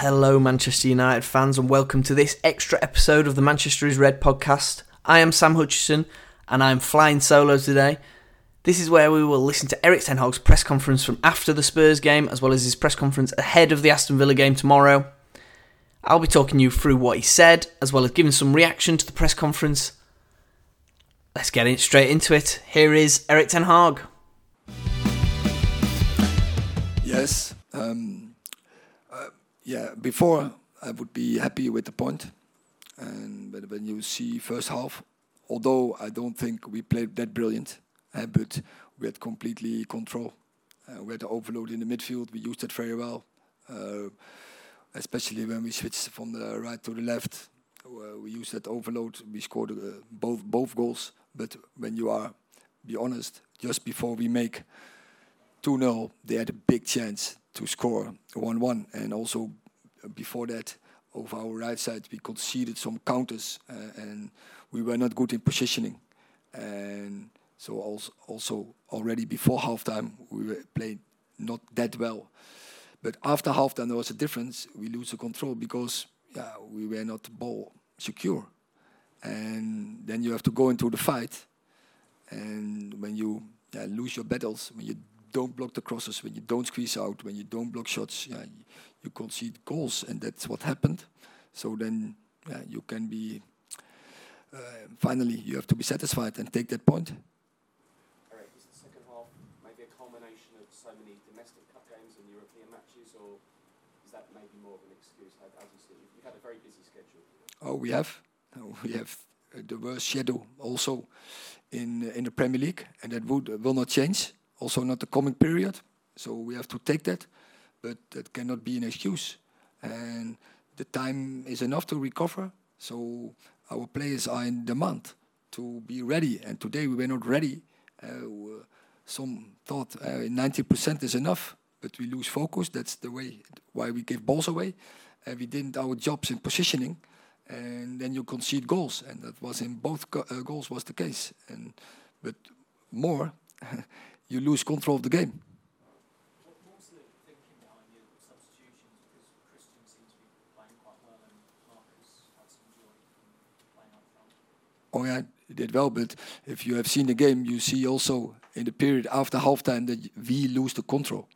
Hello, Manchester United fans, and welcome to this extra episode of the Manchester is Red podcast. I am Sam Hutchison, and I'm flying solo today. This is where we will listen to Erik Ten Hag's press conference from after the Spurs game, as well as his press conference ahead of the Aston Villa game tomorrow. I'll be talking you through what he said, as well as giving some reaction to the press conference. Let's get straight into it. Here is Erik Ten Hag. Yes. Um yeah, before I would be happy with the point. and but when you see first half, although I don't think we played that brilliant, uh, but we had completely control. Uh, we had the overload in the midfield. We used it very well, uh, especially when we switched from the right to the left. We used that overload. We scored both both goals. But when you are, be honest, just before we make 2-0, they had a big chance to score 1-1, and also before that, over our right side, we conceded some counters uh, and we were not good in positioning. And so also, also already before halftime, we were playing not that well. But after halftime, there was a difference. We lose the control because yeah, we were not ball secure. And then you have to go into the fight. And when you lose your battles, when you don't block the crosses, when you don't squeeze out, when you don't block shots, yeah, you concede goals, and that's what happened. So then yeah, you can be uh, finally you have to be satisfied and take that point. Erik, is the second half maybe a culmination of so many domestic cup games and European matches, or is that maybe more of an excuse? As you see, you've had a very busy schedule. Oh, we have, we have uh, the worst shadow also in uh, in the Premier League, and that would will not change. Also, not the coming period. So we have to take that but that cannot be an excuse. And the time is enough to recover. So our players are in demand to be ready. And today we were not ready. Uh, some thought uh, 90% is enough, but we lose focus. That's the way why we gave balls away. Uh, we didn't our jobs in positioning, and then you concede goals, and that was in both uh, goals was the case. And but more, you lose control of the game. Oh yeah, did well. But if you have seen the game, you see also in the period after halftime that we lose the control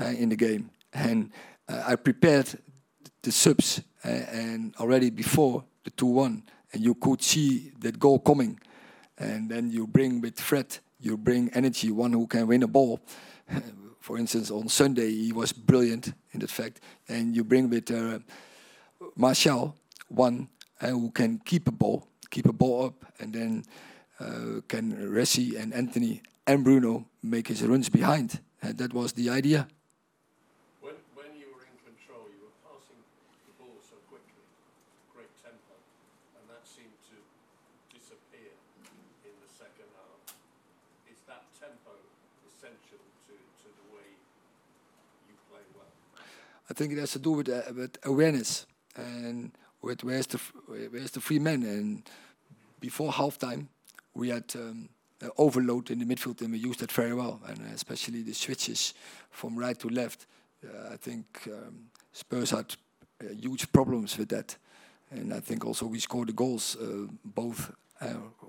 uh, in the game. And uh, I prepared the subs uh, and already before the 2-1, and you could see that goal coming. And then you bring with Fred, you bring energy, one who can win a ball. For instance, on Sunday he was brilliant in that fact, and you bring with Martial, one who can keep a ball keep a ball up, and then uh, can Resi and Antony and Bruno make his runs behind. And that was the idea. When, when you were in control, you were passing the ball so quickly, great tempo, and that seemed to disappear in the second half. Is that tempo essential to, to the way you play well? I think it has to do with, uh, with awareness and where's the where's the free man? And before halftime we had um, overload in the midfield and we used that very well. And especially the switches from right to left uh, I think um, Spurs had uh, huge problems with that. And I think also we scored the goals uh, both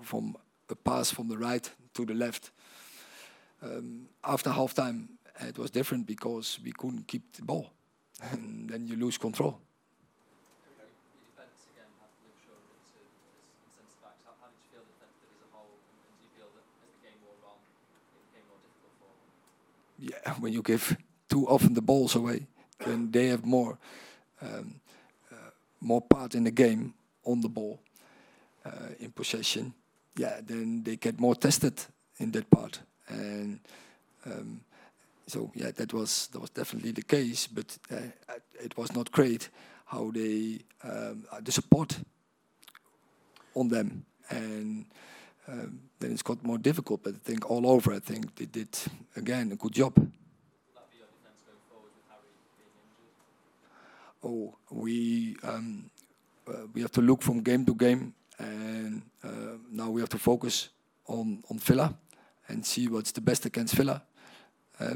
from a pass from the right to the left. Um, after halftime it was different because we couldn't keep the ball. And then you lose control yeah, when you give too often the balls away, then they have more um, uh, more part in the game on the ball uh, in possession. yeah, then they get more tested in that part, and um, so yeah, that was that was definitely the case. But uh, it was not great how they um, the support on them, and um, then it's got more difficult. But I think all over, I think they did again a good job. Oh, we um, uh, we have to look from game to game, and uh, now we have to focus on on Villa and see what's the best against Villa. Uh,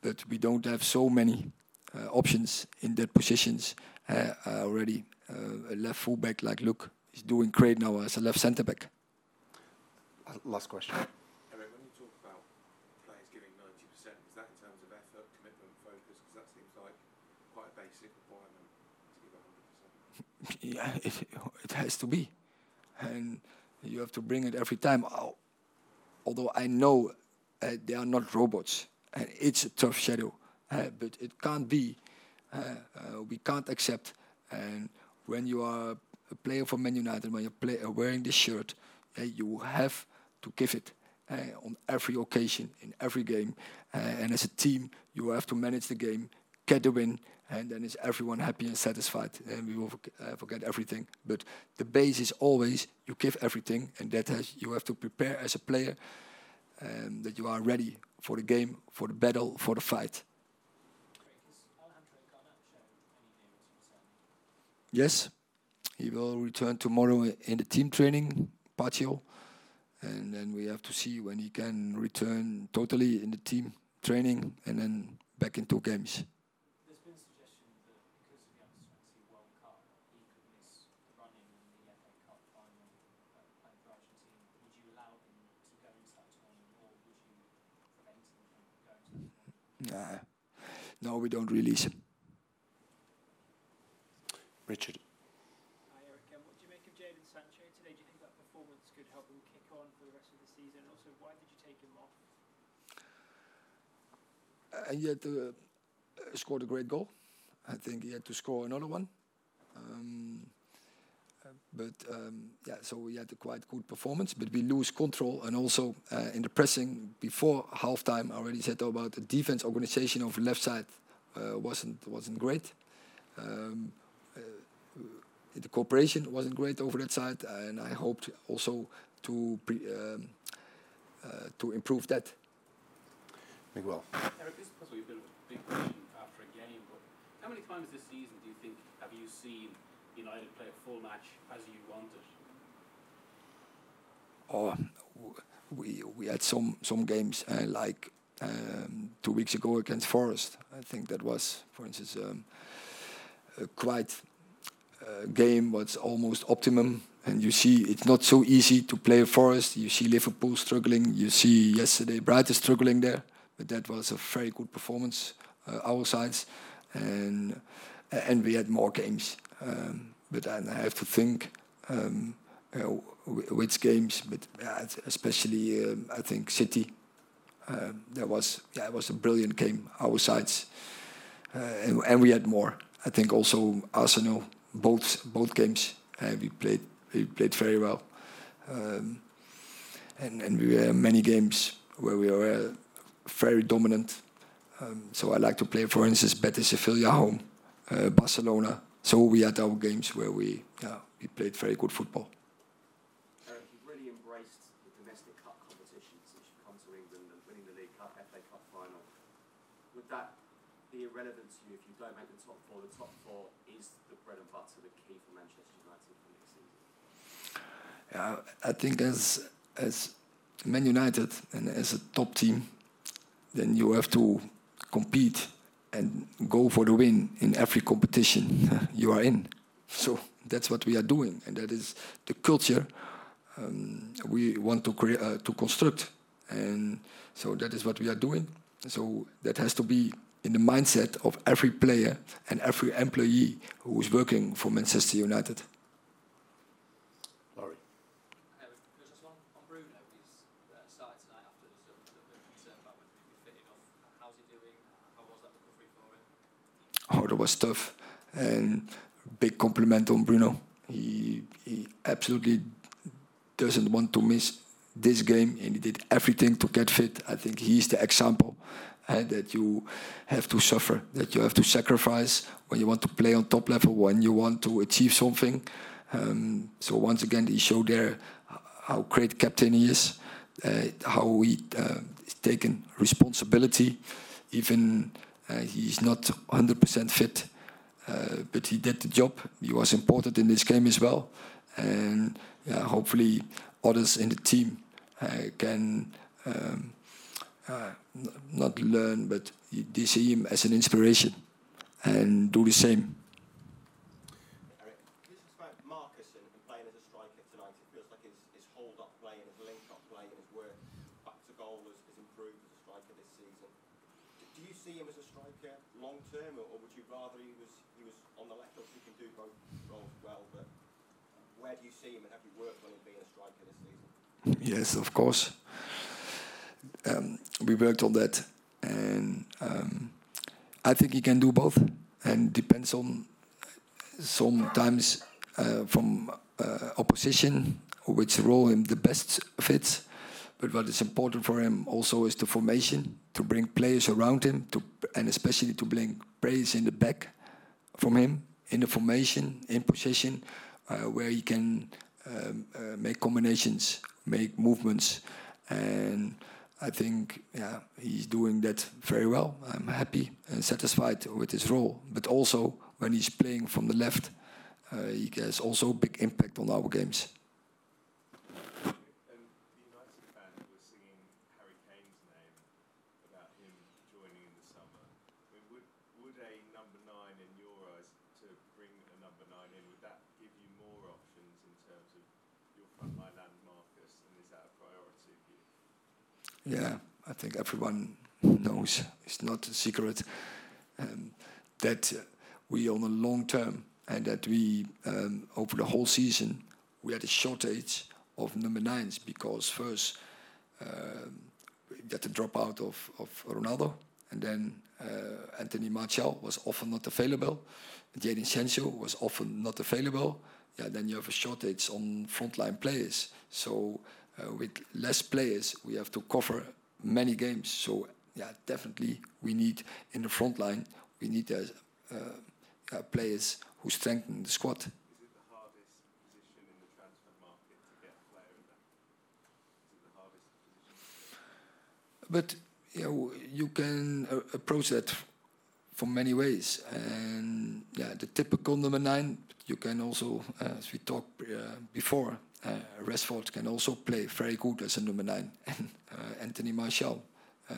but we don't have so many uh, options in that positions uh, already. Uh, a left fullback like Luke is doing great now as a left centre back. Last question. Erik, when you talk about players giving 90%, is that in terms of effort, commitment, focus? Because that seems like quite a basic requirement to give 100%. yeah, it, it has to be, and you have to bring it every time. Although I know uh, they are not robots, and it's a tough shadow, uh, but it can't be. Uh, uh we can't accept. And when you are a player for Man United, when you're play, uh, wearing this shirt, uh, you have to give it on every occasion, in every game. and as a team, you have to manage the game, get the win, and then is everyone happy and satisfied and we will uh, forget everything. But the base is always you give everything and that has you have to prepare as a player um, that you are ready for the game for the battle for the fight. Yes. He will return tomorrow in the team training partial and then we have to see when he can return totally in the team training and then back into games Nah. No, we don't release him. Richard. Hi, Erik. Um, what do you make of Jadon Sancho today? Do you think that performance could help him kick on for the rest of the season? And also, why did you take him off? Uh, he had to, uh, scored a great goal. I think he had to score another one. Um, but um, yeah, so we had a quite good performance, but we lose control. And also uh, in the pressing before halftime, I already said about the defense organization of left side uh, wasn't wasn't great. Um, uh, the cooperation wasn't great over that side, and I hoped also to pre, um, uh, to improve that. Miguel. Erik, this is possibly a bit of a big question after a game, but how many times this season do you think have you seen United play a full match as you wanted? Oh, we we had some some games uh, like um, two weeks ago against Forest. I think that was, for instance, um, a quite uh, game was almost optimum. And you see, it's not so easy to play a Forest. You see Liverpool struggling. You see yesterday Brighton struggling there. But that was a very good performance, uh, our sides, and and we had more games. Um, but I have to think um, uh, which games, but especially um, I think City. Uh, that was yeah, it was a brilliant game. Our sides, uh, and, and, we had more. I think also Arsenal, both both games, uh, we played we played very well, um, and and we had many games where we were very dominant. Um, so I like to play, for instance, Betis Sevilla home, uh, Barcelona so we had our games where we, yeah, we played very good football. Erik, you've really embraced the domestic cup competition since you've come to England and winning the League Cup, FA Cup final. Would that be irrelevant to you if you don't make the top four? The top four is the bread and butter, the key for Manchester United for next season. I think as as Man United and as a top team, then you have to compete and go for the win in every competition you are in. So that's what we are doing, and that is the culture um, we want to create uh, to construct, and so that is what we are doing. So that has to be in the mindset of every player and every employee who is working for Manchester United. oh, that was tough. And big compliment on Bruno. He he absolutely doesn't want to miss this game, and he did everything to get fit. I think he's the example uh, that you have to suffer, that you have to sacrifice when you want to play on top level, when you want to achieve something. Um, so once again, he showed there how great captain he is, uh, how he uh, taken responsibility, even uh, he's not 100% fit, uh, but he did the job. He was important in this game as well, and yeah, hopefully others in the team uh, can um, not learn, but they see him as an inspiration and do the same. Erik, this is about Marcus and, and playing as a striker tonight. It feels like his, his hold up play and his link up play and his work back to goal has, has improved as a striker this season. D- Do you see him as a striker long term, or, or would you rather he was he was on the left? Obviously, he can do both roles well, but where do you see him, and have you worked on him being a striker this season? Yes, of course. Um, we worked on that, and um, I think he can do both, and depends on sometimes uh, from uh, opposition which role him the best fits. But what is important for him also is the formation to bring players around him, to and especially to bring players in the back from him in the formation, in position, uh, where he can um, uh, make combinations, make movements, and I think yeah he's doing that very well. I'm happy and satisfied with his role, but also when he's playing from the left, uh, he has also big impact on our games. And the United fan was singing Harry Kane's name about him joining in the summer. I mean, would, would a number nine in your eyes to bring a number nine in, would that give you more options in terms of your front line and Marcus? And is that a priority for you? Yeah, I think everyone knows it's not a secret um, that uh, we on a long term and that we um, over the whole season we had a shortage of number nines because first um, we got the dropout of, of Ronaldo and then uh, Anthony Martial was often not available. Jadon Sancho was often not available. Yeah, then you have a shortage on frontline players. So uh, with less players, we have to cover many games. So yeah, definitely we need in the front line we need uh, uh, uh, players who strengthen the squad. The hardest position in the transfer market to get a player in that? Is it the hardest position? But you know, you can uh, approach that from many ways. And yeah, the typical number nine, you can also, uh, as we talked uh, before, uh, Rashford can also play very good as a number nine. And uh, Anthony Martial, uh,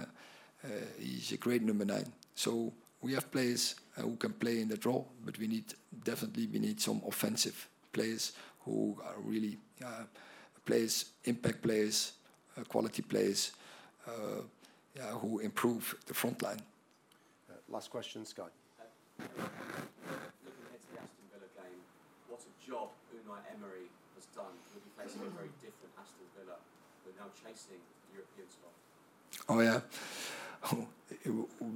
uh, he's a great number nine. So we have players uh, who can play in that role, but we need definitely we need some offensive players who are really uh, players, impact players, uh, quality players, uh, yeah, who improve the front line. Uh, last question, Sky. Looking ahead to the Aston Villa game, what a job Unai Emery done. We'll be facing a very different Aston Villa. We're now chasing the European spot. Oh yeah,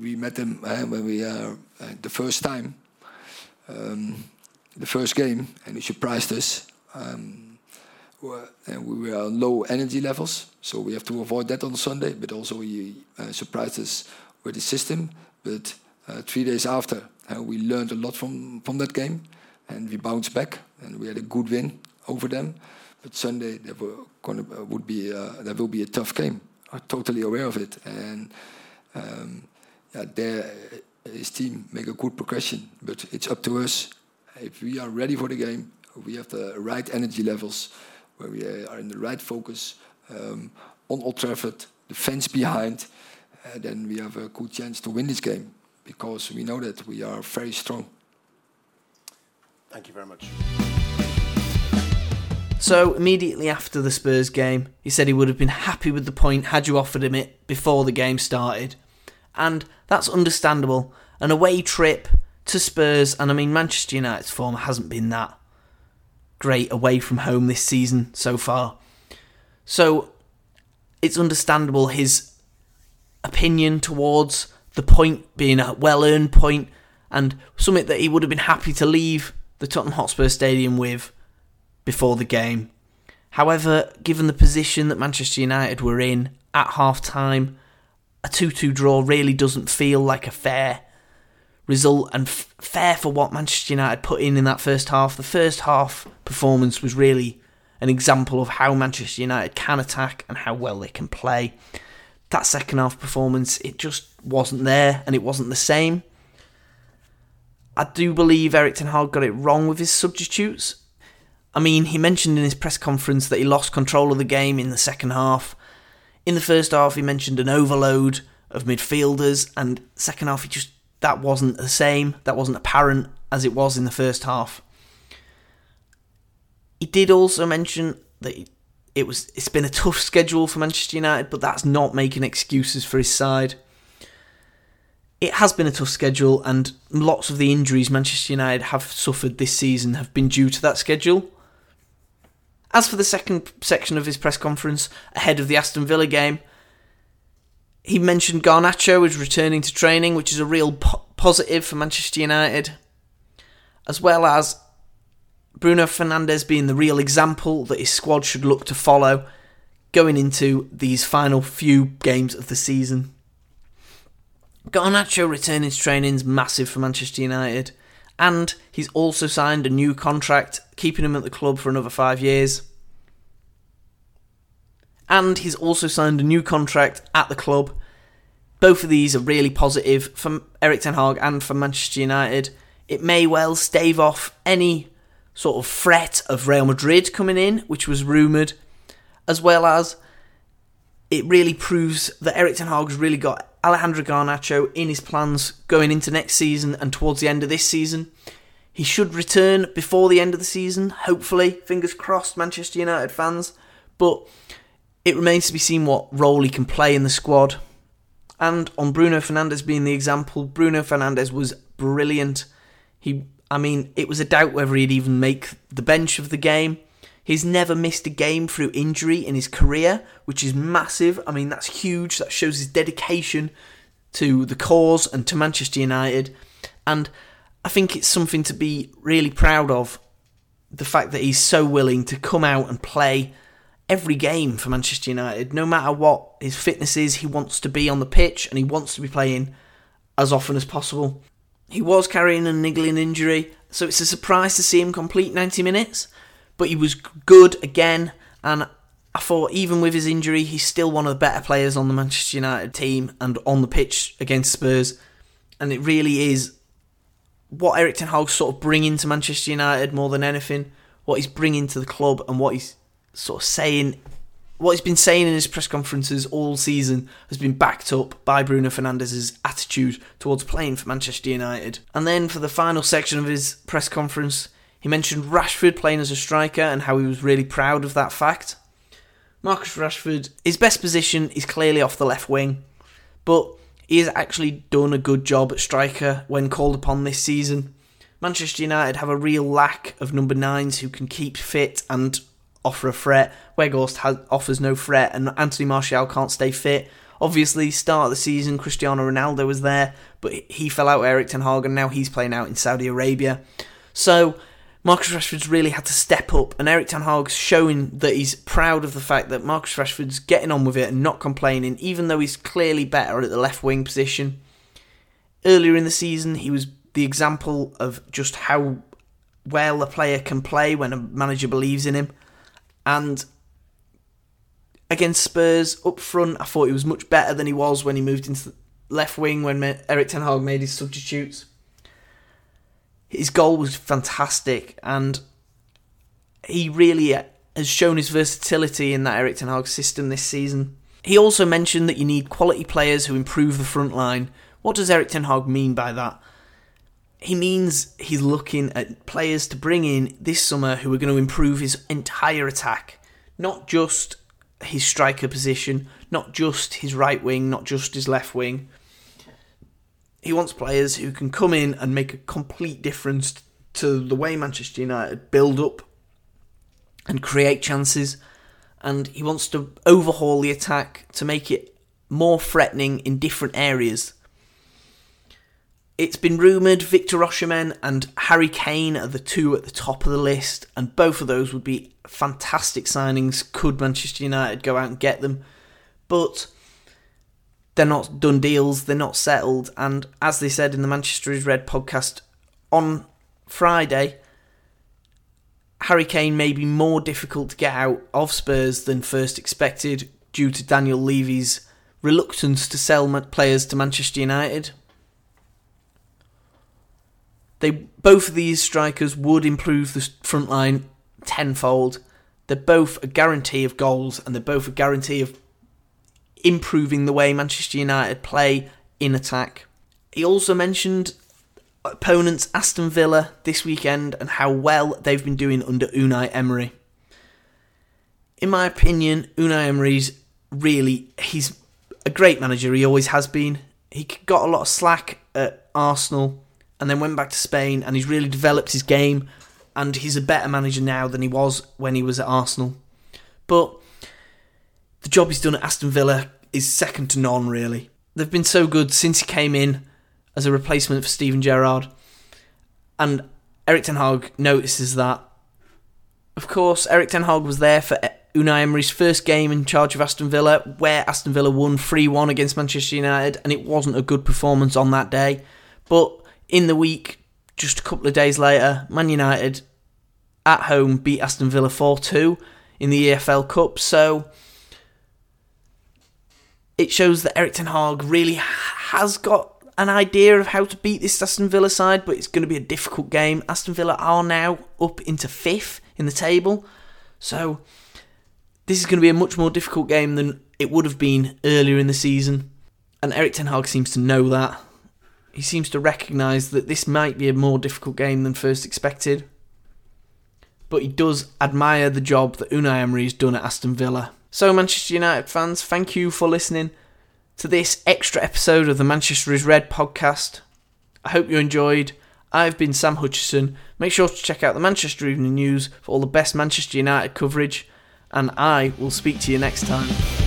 we met them uh, when we uh, uh, the first time, um, the first game, and he surprised us. Um, and we were on low energy levels, so we have to avoid that on Sunday. But also he uh, surprised us with the system. But uh, three days after, uh, we learned a lot from from that game, and we bounced back, and we had a good win over them. But Sunday there uh, would be uh, there will be a tough game. I'm totally aware of it, and um, yeah, there his team make a good progression. But it's up to us if we are ready for the game. We have the right energy levels, where we are in the right focus um, on Old Trafford, the behind. Uh, then we have a good chance to win this game because we know that we are very strong. Thank you very much. So immediately after the Spurs game, he said he would have been happy with the point had you offered him it before the game started. And that's understandable. An away trip to Spurs, and I mean Manchester United's form hasn't been that great away from home this season so far. So it's understandable his opinion towards the point being a well earned point and something that he would have been happy to leave the Tottenham Hotspur Stadium with before the game. However, given the position that Manchester United were in at half time, a 2 2 draw really doesn't feel like a fair result and f- fair for what Manchester United put in in that first half. The first half performance was really an example of how Manchester United can attack and how well they can play. That second half performance, it just wasn't there and it wasn't the same. I do believe Erik Ten Hag got it wrong with his substitutes. I mean, he mentioned in his press conference that he lost control of the game in the second half. In the first half, he mentioned an overload of midfielders, and second half, he just that wasn't the same. That wasn't apparent as it was in the first half. He did also mention that it was it's been a tough schedule for Manchester United, but that's not making excuses for his side. It has been a tough schedule, and lots of the injuries Manchester United have suffered this season have been due to that schedule. As for the second section of his press conference ahead of the Aston Villa game, he mentioned Garnacho is returning to training, which is a real po- positive for Manchester United, as well as Bruno Fernandes being the real example that his squad should look to follow going into these final few games of the season. Garnacho returning to training is massive for Manchester United, and he's also signed a new contract, keeping him at the club for another five years. And he's also signed a new contract at the club. Both of these are really positive for Erik Ten Hag and for Manchester United. It may well stave off any sort of threat of Real Madrid coming in, which was rumoured, as well as it really proves that Erik Ten Hag's really got Alejandro Garnacho in his plans going into next season and towards the end of this season. He should return before the end of the season, hopefully. Fingers crossed, Manchester United fans. But it remains to be seen what role he can play in the squad. And on Bruno Fernandes being the example, Bruno Fernandes was brilliant. He I mean, it was a doubt whether he'd even make the bench of the game. He's never missed a game through injury in his career, which is massive. I mean, that's huge. That shows his dedication to the cause and to Manchester United. And I think it's something to be really proud of. The fact that he's so willing to come out and play every game for Manchester United, no matter what his fitness is, he wants to be on the pitch and he wants to be playing as often as possible. He was carrying a niggling injury, so it's a surprise to see him complete 90 minutes, but he was good again, and I thought even with his injury, he's still one of the better players on the Manchester United team and on the pitch against Spurs, and it really is what Erik Ten Hag's sort of bringing to Manchester United more than anything, what he's bringing to the club and what he's sort of saying what he's been saying in his press conferences all season has been backed up by Bruno Fernandes' attitude towards playing for Manchester United. And then for the final section of his press conference, he mentioned Rashford playing as a striker and how he was really proud of that fact. Marcus Rashford, his best position is clearly off the left wing, but he has actually done a good job at striker when called upon this season. Manchester United have a real lack of number nines who can keep fit and offer a threat. Weghorst has, offers no threat, and Anthony Martial can't stay fit. Obviously, start of the season, Cristiano Ronaldo was there, but he fell out with Erik Ten Hag, and now he's playing out in Saudi Arabia. So Marcus Rashford's really had to step up, and Erik Ten Hag's showing that he's proud of the fact that Marcus Rashford's getting on with it and not complaining, even though he's clearly better at the left wing position. Earlier in the season, he was the example of just how well a player can play when a manager believes in him. And against Spurs up front, I thought he was much better than he was when he moved into the left wing when Erik Ten Hag made his substitutes. His goal was fantastic, and he really uh, has shown his versatility in that Erik Ten Hag system this season. He also mentioned that you need quality players who improve the front line. What does Erik Ten Hag mean by that? He means he's looking at players to bring in this summer who are going to improve his entire attack, not just his striker position, not just his right wing, not just his left wing. He wants players who can come in and make a complete difference to the way Manchester United build up and create chances. And he wants to overhaul the attack to make it more threatening in different areas. It's been rumoured Victor Osimhen and Harry Kane are the two at the top of the list, and both of those would be fantastic signings could Manchester United go out and get them. But they're not done deals, they're not settled. And as they said in the Manchester is Red podcast on Friday, Harry Kane may be more difficult to get out of Spurs than first expected due to Daniel Levy's reluctance to sell players to Manchester United. They both of these strikers would improve the front line tenfold. They're both a guarantee of goals and they're both a guarantee of improving the way Manchester United play in attack. He also mentioned opponents Aston Villa this weekend and how well they've been doing under Unai Emery. In my opinion, Unai Emery's really he's a great manager. He always has been. He got a lot of slack at Arsenal and then went back to Spain and he's really developed his game and he's a better manager now than he was when he was at Arsenal. But the job he's done at Aston Villa is second to none, really. They've been so good since he came in as a replacement for Steven Gerrard. And Erik Ten Hag notices that. Of course, Erik Ten Hag was there for Unai Emery's first game in charge of Aston Villa, where Aston Villa won 3 1 against Manchester United, and it wasn't a good performance on that day. But in the week, just a couple of days later, Man United at home beat Aston Villa 4 2 in the EFL Cup. So it shows that Erik Ten Hag really has got an idea of how to beat this Aston Villa side, but it's going to be a difficult game. Aston Villa are now up into fifth in the table, so this is going to be a much more difficult game than it would have been earlier in the season. And Erik Ten Hag seems to know that. He seems to recognise that this might be a more difficult game than first expected. But he does admire the job that Unai Emery has done at Aston Villa. So, Manchester United fans, thank you for listening to this extra episode of the Manchester is Red podcast. I hope you enjoyed. I've been Sam Hutchison. Make sure to check out the Manchester Evening News for all the best Manchester United coverage, and I will speak to you next time.